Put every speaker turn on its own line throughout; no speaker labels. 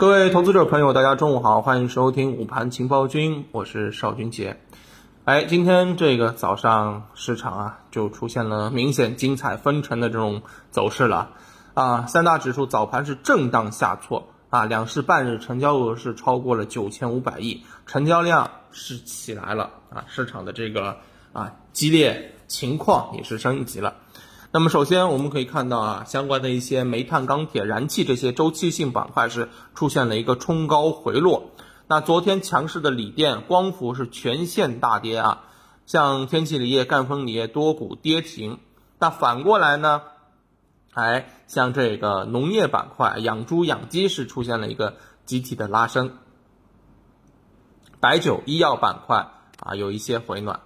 各位投资者朋友，大家中午好，欢迎收听午盘情报君，我是邵军杰。哎，今天这个早上市场啊，就出现了明显精彩纷呈的这种走势了啊！三大指数早盘是震荡下挫啊，两市半日成交额是超过了九千五百亿，成交量是起来了啊，市场的这个啊激烈情况也是升级了。那么首先我们可以看到啊，相关的一些煤炭、钢铁、燃气这些周期性板块是出现了一个冲高回落。那昨天强势的锂电、光伏是全线大跌啊，像天齐锂业、赣锋锂业多股跌停。那反过来呢，哎，像这个农业板块、养猪养鸡是出现了一个集体的拉升。白酒、医药板块啊有一些回暖。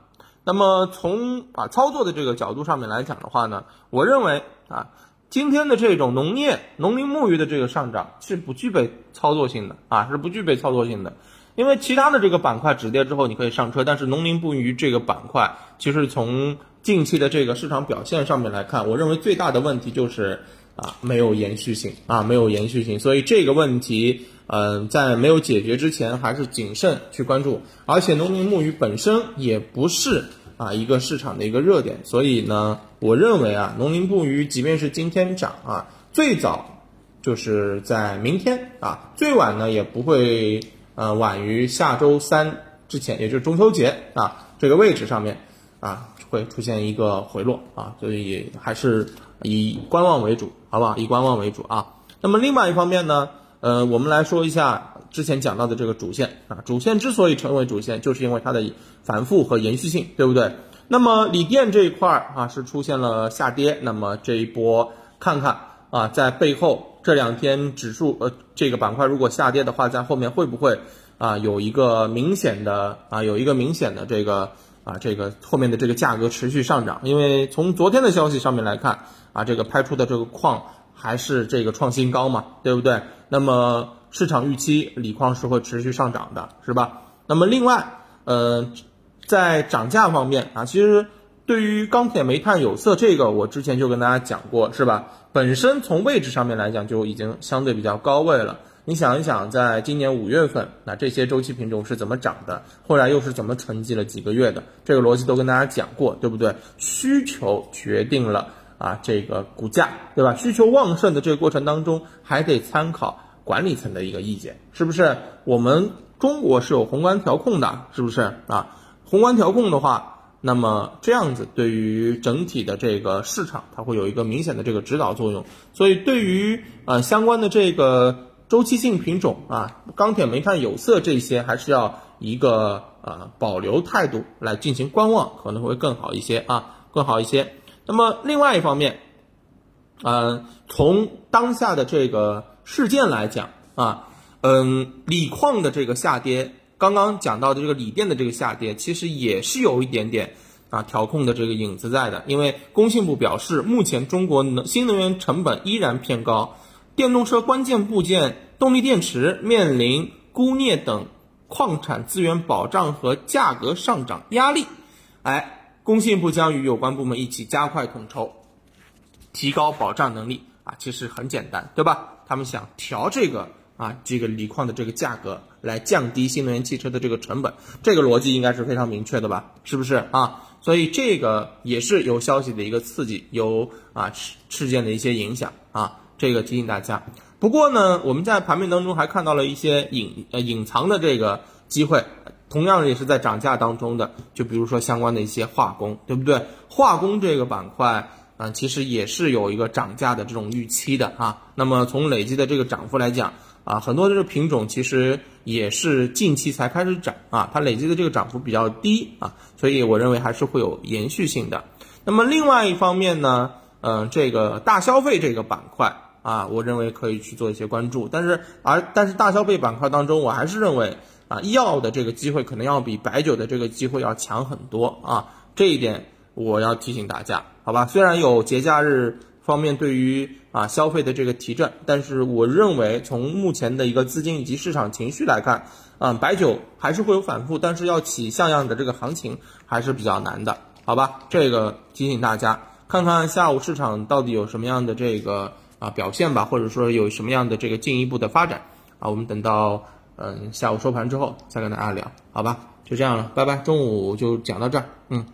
那么从啊操作的这个角度上面来讲的话呢，我认为啊，今天的这种农业、农林牧渔的这个上涨是不具备操作性的啊，是不具备操作性的，因为其他的这个板块止跌之后你可以上车，但是农林牧渔这个板块，其实从近期的这个市场表现上面来看，我认为最大的问题就是啊没有延续性啊没有延续性，所以这个问题。嗯，在没有解决之前，还是谨慎去关注。而且，农林牧渔本身也不是啊一个市场的一个热点，所以呢，我认为啊，农林牧渔即便是今天涨啊，最早就是在明天啊，最晚呢也不会呃晚于下周三之前，也就是中秋节啊这个位置上面啊会出现一个回落啊，所以还是以观望为主，好不好？以观望为主啊。那么另外一方面呢？呃，我们来说一下之前讲到的这个主线啊，主线之所以成为主线，就是因为它的反复和延续性，对不对？那么锂电这一块儿啊是出现了下跌，那么这一波看看啊，在背后这两天指数呃这个板块如果下跌的话，在后面会不会啊有一个明显的啊有一个明显的这个啊这个后面的这个价格持续上涨？因为从昨天的消息上面来看啊，这个拍出的这个矿。还是这个创新高嘛，对不对？那么市场预期锂矿是会持续上涨的，是吧？那么另外，呃，在涨价方面啊，其实对于钢铁、煤炭、有色这个，我之前就跟大家讲过，是吧？本身从位置上面来讲就已经相对比较高位了。你想一想，在今年五月份，那这些周期品种是怎么涨的？后来又是怎么沉寂了几个月的？这个逻辑都跟大家讲过，对不对？需求决定了。啊，这个股价对吧？需求旺盛的这个过程当中，还得参考管理层的一个意见，是不是？我们中国是有宏观调控的，是不是啊？宏观调控的话，那么这样子对于整体的这个市场，它会有一个明显的这个指导作用。所以对于呃相关的这个周期性品种啊，钢铁、煤炭、有色这些，还是要一个呃保留态度来进行观望，可能会更好一些啊，更好一些。那么另外一方面，呃，从当下的这个事件来讲啊，嗯，锂矿的这个下跌，刚刚讲到的这个锂电的这个下跌，其实也是有一点点啊调控的这个影子在的。因为工信部表示，目前中国能新能源成本依然偏高，电动车关键部件动力电池面临钴镍等矿产资源保障和价格上涨压力，哎。工信部将与有关部门一起加快统筹，提高保障能力啊，其实很简单，对吧？他们想调这个啊，这个锂矿的这个价格，来降低新能源汽车的这个成本，这个逻辑应该是非常明确的吧？是不是啊？所以这个也是有消息的一个刺激，有啊事事件的一些影响啊，这个提醒大家。不过呢，我们在盘面当中还看到了一些隐呃隐藏的这个机会。同样也是在涨价当中的，就比如说相关的一些化工，对不对？化工这个板块啊，其实也是有一个涨价的这种预期的啊。那么从累计的这个涨幅来讲啊，很多的这个品种其实也是近期才开始涨啊，它累计的这个涨幅比较低啊，所以我认为还是会有延续性的。那么另外一方面呢，嗯，这个大消费这个板块啊，我认为可以去做一些关注，但是而但是大消费板块当中，我还是认为。啊，药的这个机会可能要比白酒的这个机会要强很多啊，这一点我要提醒大家，好吧？虽然有节假日方面对于啊消费的这个提振，但是我认为从目前的一个资金以及市场情绪来看，啊，白酒还是会有反复，但是要起像样的这个行情还是比较难的，好吧？这个提醒大家，看看下午市场到底有什么样的这个啊表现吧，或者说有什么样的这个进一步的发展。啊，我们等到嗯下午收盘之后再跟大家聊，好吧？就这样了，拜拜。中午就讲到这儿，嗯。